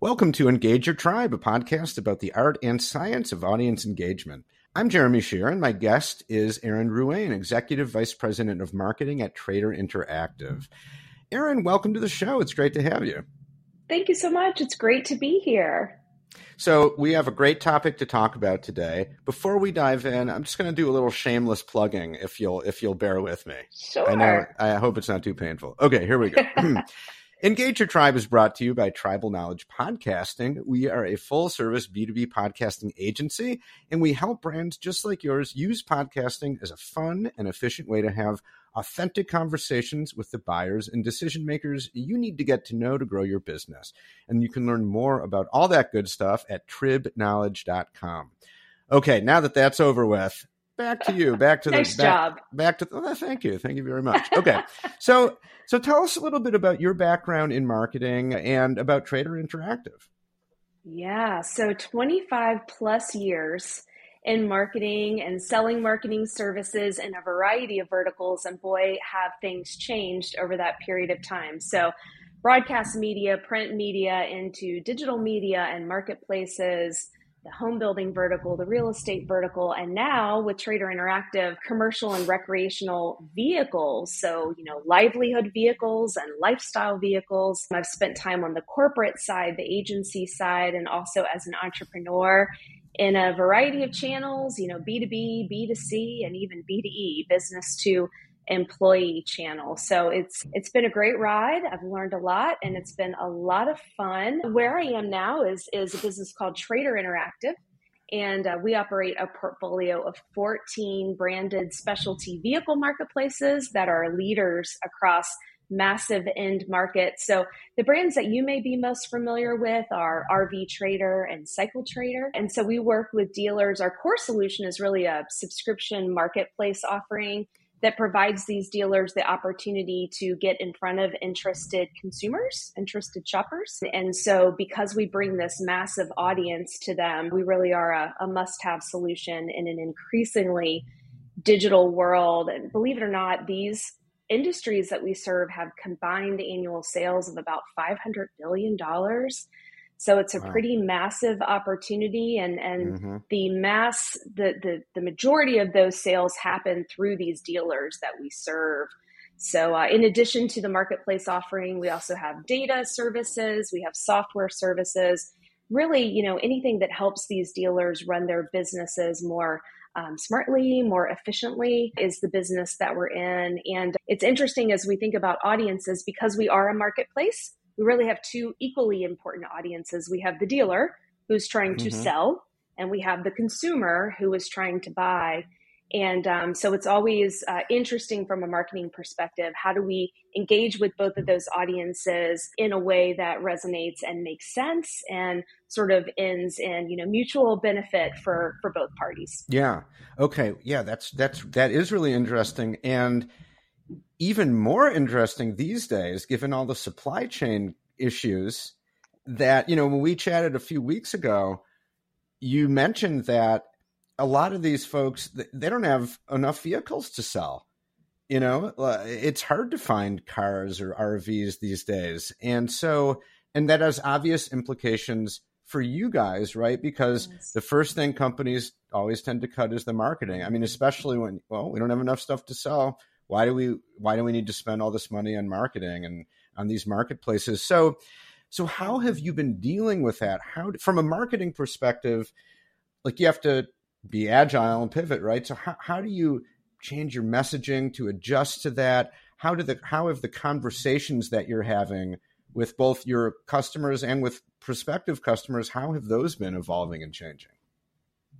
Welcome to Engage Your Tribe, a podcast about the art and science of audience engagement. I'm Jeremy Shere, and my guest is Erin Ruane, Executive Vice President of Marketing at Trader Interactive. Erin, welcome to the show. It's great to have you. Thank you so much. It's great to be here. So, we have a great topic to talk about today. Before we dive in, I'm just going to do a little shameless plugging if you'll if you'll bear with me. Sure. I know I hope it's not too painful. Okay, here we go. Engage Your Tribe is brought to you by Tribal Knowledge Podcasting. We are a full service B2B podcasting agency, and we help brands just like yours use podcasting as a fun and efficient way to have authentic conversations with the buyers and decision makers you need to get to know to grow your business. And you can learn more about all that good stuff at tribknowledge.com. Okay, now that that's over with, back to you. Back to nice the back, job. Back to oh, thank you, thank you very much. Okay, so so tell us a little bit about your background in marketing and about Trader Interactive. Yeah, so 25 plus years in marketing and selling marketing services in a variety of verticals, and boy, have things changed over that period of time. So broadcast media, print media, into digital media and marketplaces the home building vertical, the real estate vertical, and now with Trader Interactive, commercial and recreational vehicles. So, you know, livelihood vehicles and lifestyle vehicles. I've spent time on the corporate side, the agency side, and also as an entrepreneur in a variety of channels, you know, B2B, B2C, and even B2E, business to employee channel. So it's it's been a great ride. I've learned a lot and it's been a lot of fun. Where I am now is is a business called Trader Interactive and uh, we operate a portfolio of 14 branded specialty vehicle marketplaces that are leaders across massive end markets. So the brands that you may be most familiar with are RV Trader and Cycle Trader. And so we work with dealers. Our core solution is really a subscription marketplace offering that provides these dealers the opportunity to get in front of interested consumers, interested shoppers. And so, because we bring this massive audience to them, we really are a, a must have solution in an increasingly digital world. And believe it or not, these industries that we serve have combined annual sales of about $500 billion. So it's a wow. pretty massive opportunity and, and mm-hmm. the mass the, the the majority of those sales happen through these dealers that we serve. So uh, in addition to the marketplace offering, we also have data services, we have software services, really, you know, anything that helps these dealers run their businesses more um, smartly, more efficiently is the business that we're in. And it's interesting as we think about audiences because we are a marketplace we really have two equally important audiences. We have the dealer who's trying to mm-hmm. sell, and we have the consumer who is trying to buy. And um, so it's always uh, interesting from a marketing perspective. How do we engage with both of those audiences in a way that resonates and makes sense and sort of ends in you know mutual benefit for for both parties? Yeah. Okay. Yeah. That's that's that is really interesting and even more interesting these days, given all the supply chain issues that, you know, when we chatted a few weeks ago, you mentioned that a lot of these folks, they don't have enough vehicles to sell. You know, uh, it's hard to find cars or RVs these days. And so, and that has obvious implications for you guys, right? Because yes. the first thing companies always tend to cut is the marketing. I mean, especially when, well, we don't have enough stuff to sell why do we why do we need to spend all this money on marketing and on these marketplaces? So so how have you been dealing with that? How from a marketing perspective, like you have to be agile and pivot, right? So how, how do you change your messaging to adjust to that? How do the how have the conversations that you're having with both your customers and with prospective customers, how have those been evolving and changing?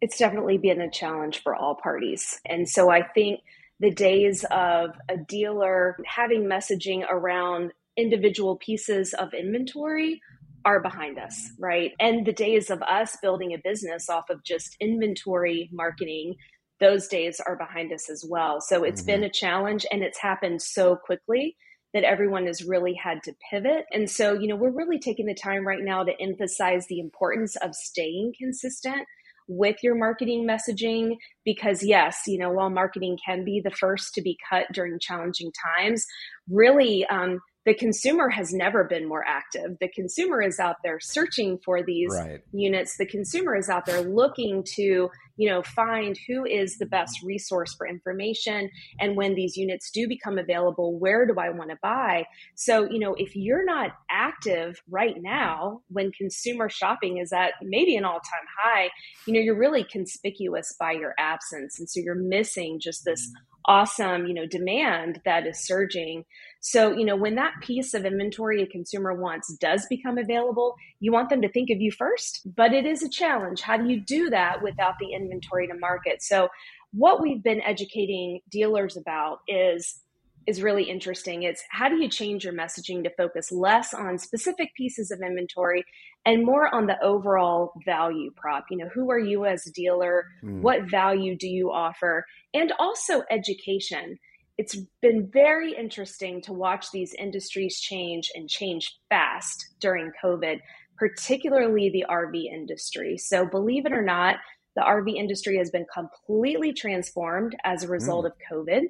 It's definitely been a challenge for all parties. And so I think the days of a dealer having messaging around individual pieces of inventory are behind us, right? And the days of us building a business off of just inventory marketing, those days are behind us as well. So it's mm-hmm. been a challenge and it's happened so quickly that everyone has really had to pivot. And so, you know, we're really taking the time right now to emphasize the importance of staying consistent with your marketing messaging because yes you know while marketing can be the first to be cut during challenging times really um, the consumer has never been more active. The consumer is out there searching for these right. units. The consumer is out there looking to, you know, find who is the best resource for information. And when these units do become available, where do I want to buy? So, you know, if you're not active right now, when consumer shopping is at maybe an all time high, you know, you're really conspicuous by your absence. And so you're missing just this mm. Awesome, you know, demand that is surging. So, you know, when that piece of inventory a consumer wants does become available, you want them to think of you first, but it is a challenge. How do you do that without the inventory to market? So, what we've been educating dealers about is is really interesting. It's how do you change your messaging to focus less on specific pieces of inventory and more on the overall value prop? You know, who are you as a dealer? Mm. What value do you offer? And also education. It's been very interesting to watch these industries change and change fast during COVID, particularly the RV industry. So, believe it or not, the RV industry has been completely transformed as a result mm. of COVID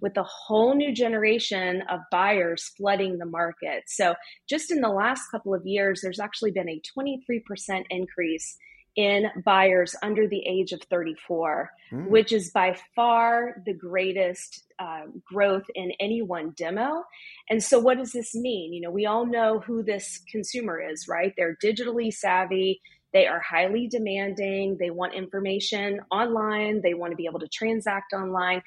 with a whole new generation of buyers flooding the market. So, just in the last couple of years, there's actually been a 23% increase in buyers under the age of 34, mm. which is by far the greatest uh, growth in any one demo. And so, what does this mean? You know, we all know who this consumer is, right? They're digitally savvy, they are highly demanding. They want information online. They want to be able to transact online,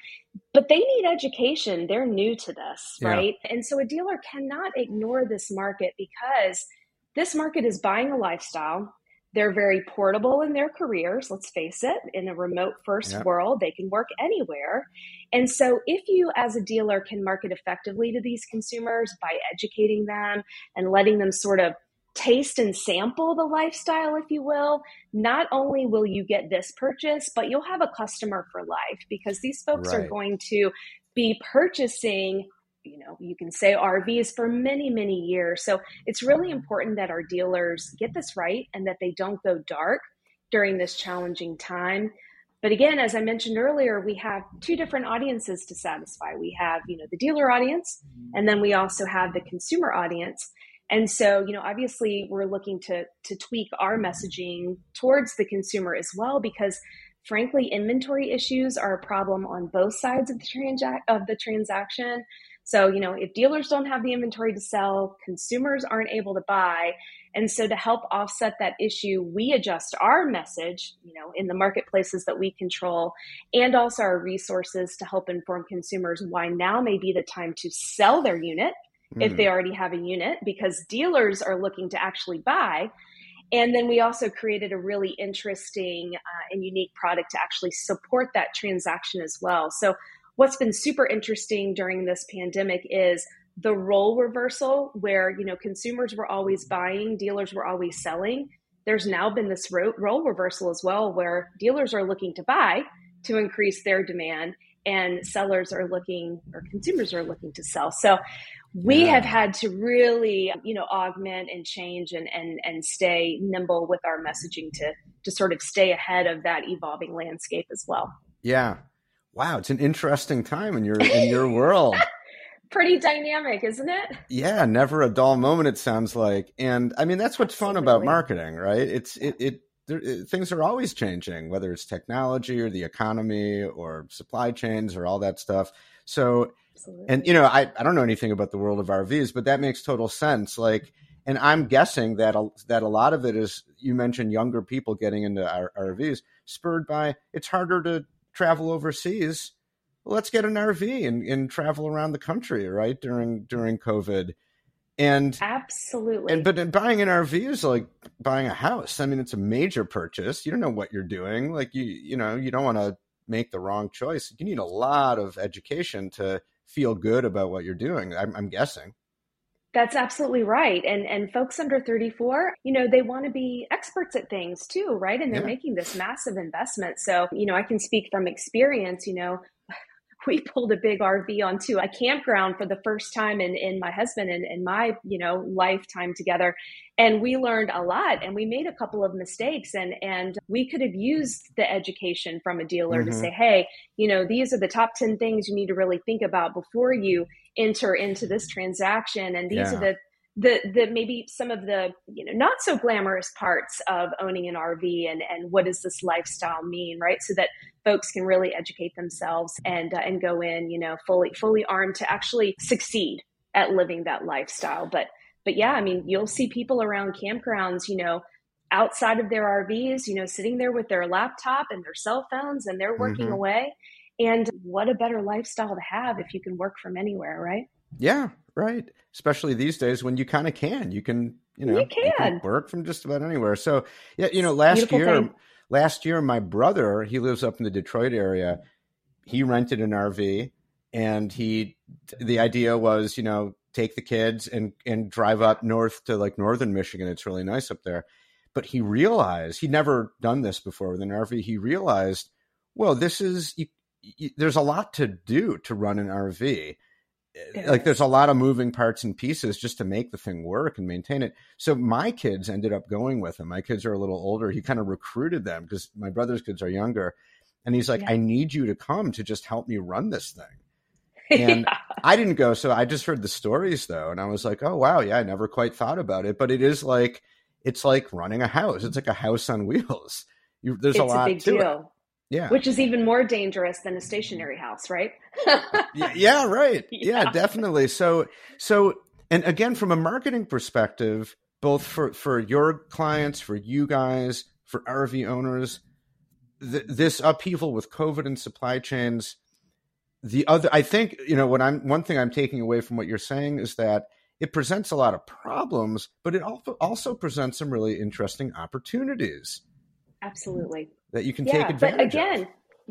but they need education. They're new to this, yeah. right? And so a dealer cannot ignore this market because this market is buying a lifestyle. They're very portable in their careers, let's face it. In a remote first yeah. world, they can work anywhere. And so, if you as a dealer can market effectively to these consumers by educating them and letting them sort of taste and sample the lifestyle, if you will, not only will you get this purchase, but you'll have a customer for life because these folks right. are going to be purchasing you know you can say rvs for many many years. So it's really important that our dealers get this right and that they don't go dark during this challenging time. But again as i mentioned earlier we have two different audiences to satisfy. We have you know the dealer audience and then we also have the consumer audience and so, you know, obviously we're looking to to tweak our messaging towards the consumer as well because frankly inventory issues are a problem on both sides of the transac- of the transaction. So, you know, if dealers don't have the inventory to sell, consumers aren't able to buy. And so to help offset that issue, we adjust our message, you know, in the marketplaces that we control and also our resources to help inform consumers why now may be the time to sell their unit mm. if they hmm. already have a unit because dealers are looking to actually buy. And then we also created a really interesting uh, and unique product to actually support that transaction as well. So, what's been super interesting during this pandemic is the role reversal where you know consumers were always buying dealers were always selling there's now been this role reversal as well where dealers are looking to buy to increase their demand and sellers are looking or consumers are looking to sell so we yeah. have had to really you know augment and change and and and stay nimble with our messaging to to sort of stay ahead of that evolving landscape as well. Yeah. Wow it's an interesting time in your in your world. Pretty dynamic isn't it? Yeah never a dull moment it sounds like. And i mean that's what's Absolutely. fun about marketing right? It's it, it things are always changing whether it's technology or the economy or supply chains or all that stuff. So Absolutely. And you know, I, I don't know anything about the world of RVs, but that makes total sense. Like, and I'm guessing that a, that a lot of it is you mentioned younger people getting into our RVs, spurred by it's harder to travel overseas. Well, let's get an RV and, and travel around the country, right? During during COVID. And absolutely, and but buying an RV is like buying a house. I mean, it's a major purchase. You don't know what you're doing. Like you, you know, you don't want to make the wrong choice. You need a lot of education to feel good about what you're doing. I'm, I'm guessing. That's absolutely right. And and folks under 34, you know, they want to be experts at things too, right? And they're yeah. making this massive investment. So, you know, I can speak from experience, you know, we pulled a big RV onto a campground for the first time in, in my husband and, and my, you know, lifetime together. And we learned a lot and we made a couple of mistakes and, and we could have used the education from a dealer mm-hmm. to say, Hey, you know, these are the top 10 things you need to really think about before you enter into this transaction and these Yeah. are the the the maybe some of the you know not so glamorous parts of owning an RV and and what does this lifestyle mean right? So that folks can really educate themselves and uh, and go in you know fully fully armed to actually succeed at living that lifestyle. But but yeah I mean you'll see people around campgrounds you know outside of their RVs you know sitting there with their laptop and their cell phones and they're working Mhm. away. And what a better lifestyle to have if you can work from anywhere right Yeah, right. Especially these days when you kind of can. You can, you know, You can. work from just about anywhere. So, yeah, you know, last Beautiful year, thing. last year, my brother, he lives up in the Detroit area. He rented an RV, and he, the idea was, you know, take the kids and and drive up north to like northern Michigan. It's really nice up there. But he realized he'd never done this before with an RV. He realized, well, this is you, you, there's a lot to do to run an RV like there's a lot of moving parts and pieces just to make the thing work and maintain it. So my kids ended up going with him. My kids are a little older. He kind of recruited them because my brother's kids are younger. And he's like, Yeah. I need you to come to just help me run this thing. And Yeah. I didn't go, so I just heard the stories though, and I was like, "Oh wow, yeah, I never quite thought about it." But it is like it's like running a house. It's like a house on wheels. You, there's it's a lot big to it. Yeah, which is even more dangerous than a stationary house, right? Yeah right yeah. Yeah. definitely so so and again from a marketing perspective both for for your clients for you guys for rv owners th- this upheaval with covid and supply chains the other i think you know what i'm one thing i'm taking away from what you're saying is that it presents a lot of problems but it also also presents some really interesting opportunities Mm-hmm. Absolutely. that you can Yeah, take advantage. but again, of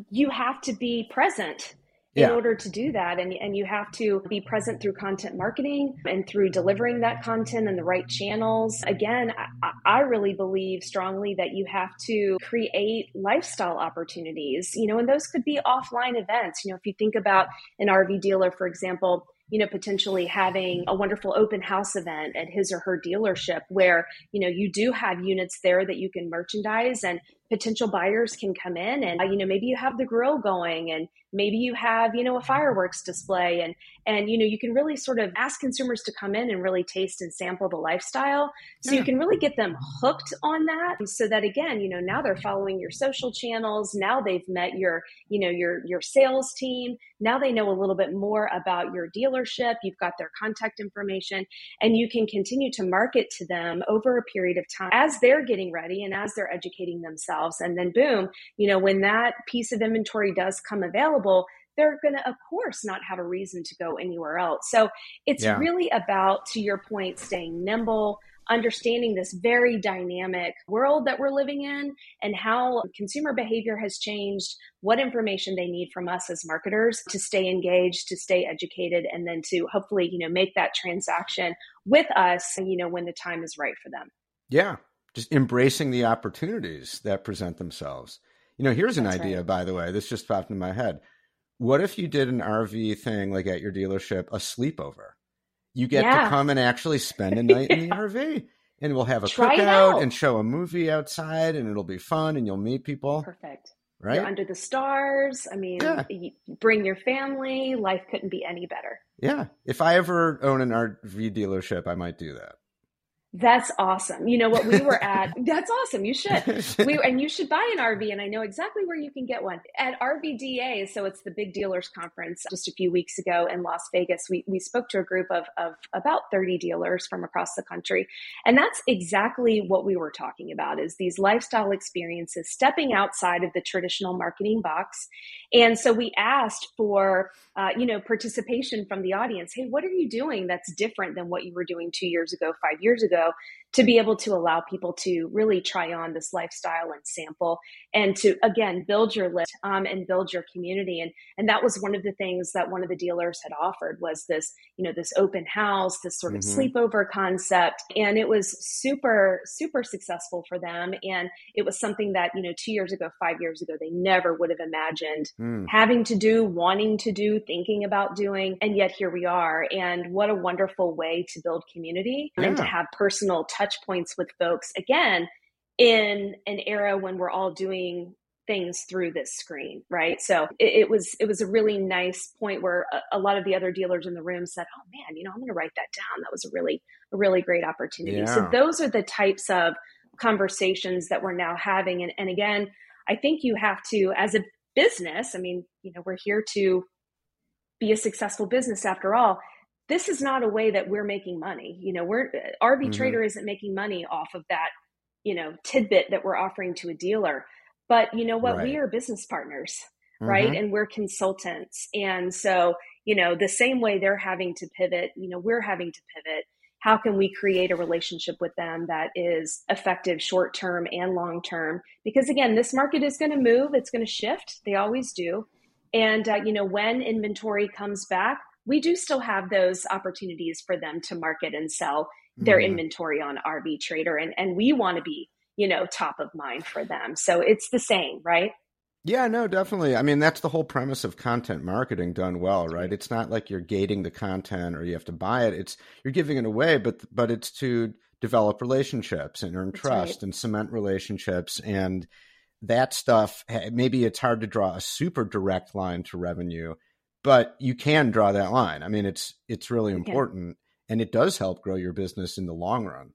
you have to be present in Yeah. order to do that and, and you have to be present through content marketing and through delivering that content in the right channels again I, I really believe strongly that you have to create lifestyle opportunities you know and those could be offline events you know if you think about an rv dealer for example you know potentially having a wonderful open house event at his or her dealership where you know you do have units there that you can merchandise and potential buyers can come in and uh, you know maybe you have the grill going and maybe you have you know a fireworks display and and you know you can really sort of ask consumers to come in and really taste and sample the lifestyle. So Yeah. you can really get them hooked on that so that again you know now they're following your social channels. Now they've met your you know your your sales team. Now they know a little bit more about your dealership. You've got their contact information and you can continue to market to them over a period of time as they're getting ready and as they're educating themselves and then boom you know when that piece of inventory does come available they're going to of course not have a reason to go anywhere else. So it's Yeah. really about to your point staying nimble understanding this very dynamic world that we're living in and how consumer behavior has changed what information they need from us as marketers to stay engaged to stay educated and then to hopefully you know make that transaction with us you know when the time is right for them. Yeah, just embracing the opportunities that present themselves. You know, here's an That's idea, right. by the way. This just popped in my head. What if you did an RV thing like at your dealership, a sleepover? You get Yeah. to come and actually spend a night in the RV, and we'll have a Try cookout out. and show a movie outside, and it'll be fun, and you'll meet people, perfect right? you're under the stars i mean Yeah. you bring your family life couldn't be any better yeah. If I ever own an RV dealership, I might do that. That's awesome. You know what we were at? That's awesome. You should. We and you should buy an RV, and I know exactly where you can get one at RVDA. So it's the big dealers conference just a few weeks ago in Las Vegas. We we spoke to a group of of about thirty dealers from across the country, and that's exactly what we were talking about: is these lifestyle experiences, stepping outside of the traditional marketing box. And so we asked for uh, you know participation from the audience. Hey, what are you doing that's different than what you were doing two years ago, five years ago? So to be able to allow people to really try on this lifestyle and sample and to again build your list um, and build your community and and that was one of the things that one of the dealers had offered was this you know this open house this sort of Mhm. sleepover concept and it was super super successful for them and it was something that you know two years ago five years ago they never would have imagined Hmm. having to do, wanting to do, thinking about doing, and yet here we are. And what a wonderful way to build community and to have personal touch points with folks again in an era when we're all doing things through this screen right? So it, it was it was a really nice point where a, a, lot of the other dealers in the room said oh man you know i'm going to write that down. That was a really a really great opportunity. Yeah. so those are the types of conversations that we're now having. And, and again i think you have to as a business i mean you know we're here to be a successful business after all this is not a way that we're making money. You know, we're RV mm-hmm. Trader isn't making money off of that, you know, tidbit that we're offering to a dealer. But you know what? Right. We are business partners, mm-hmm. right? And we're consultants. And so, you know, the same way they're having to pivot, you know, we're having to pivot. How can we create a relationship with them that is effective short term and long term? Because again, this market is going to move, it's going to shift. They always do. And, uh, you know, when inventory comes back, we do still have those opportunities for them to market and sell their mm-hmm. inventory on RV Trader, and and we want to be you know top of mind for them. So it's the same, right? Yeah, no, definitely. I mean, that's the whole premise of content marketing done well, right? It's not like you're gating the content or you have to buy it. It's you're giving it away, but but it's to develop relationships and earn that's trust right. and cement relationships and that stuff maybe it's hard to draw a super direct line to revenue but you can draw that line. I mean, it's it's really important, and it does help grow your business in the long run.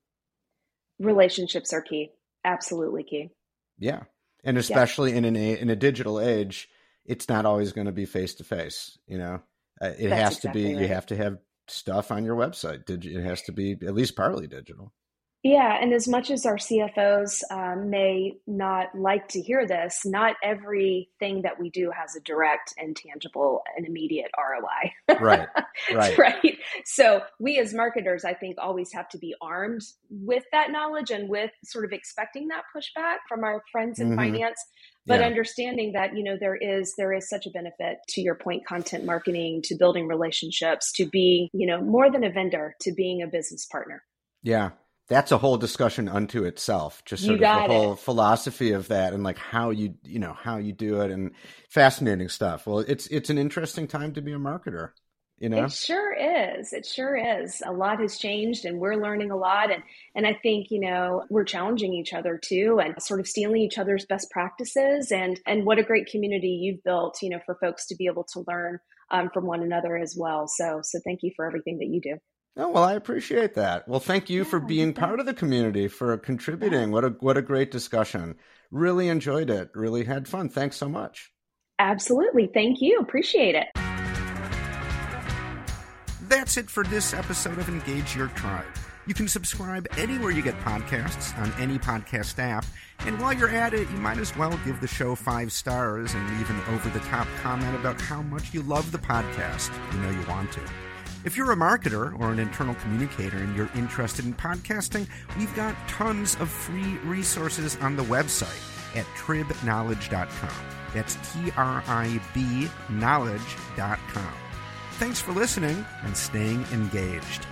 Relationships are key, absolutely key. Yeah, and especially yeah. in an in a digital age, it's not always going to be face to face. You know, uh, it That's has exactly to be. Right. You have to have stuff on your website. It has to be at least partly digital. Yeah, and as much as our CFOs um, may not like to hear this, not everything that we do has a direct and tangible and immediate ROI. right, right, right. So we as marketers, I think, always have to be armed with that knowledge and with sort of expecting that pushback from our friends in mm-hmm. finance, but yeah. understanding that you know there is there is such a benefit to your point, content marketing, to building relationships, to being you know more than a vendor, to being a business partner. Yeah, that's a whole discussion unto itself just sort of the whole it. philosophy of that and like how you you know how you do it and fascinating stuff. Well it's it's an interesting time to be a marketer you know? It sure is. It sure is. A lot has changed and we're learning a lot and and i think you know we're challenging each other too and sort of stealing each other's best practices and and what a great community you've built you know for folks to be able to learn um, from one another as well. So so thank you for everything that you do Oh, well, I appreciate that. Well, thank you yeah, for being part of the community, for contributing. Yeah. What a what a great discussion. Really enjoyed it. Really had fun. Thanks so much. Absolutely. Thank you. Appreciate it. That's it for this episode of Engage Your Tribe. You can subscribe anywhere you get podcasts on any podcast app. And while you're at it, you might as well give the show five stars and leave an over the top comment about how much you love the podcast. You know you want to. If you're a marketer or an internal communicator and you're interested in podcasting, we've got tons of free resources on the website at tribknowledge.com. That's T R I B knowledge.com. Thanks for listening and staying engaged.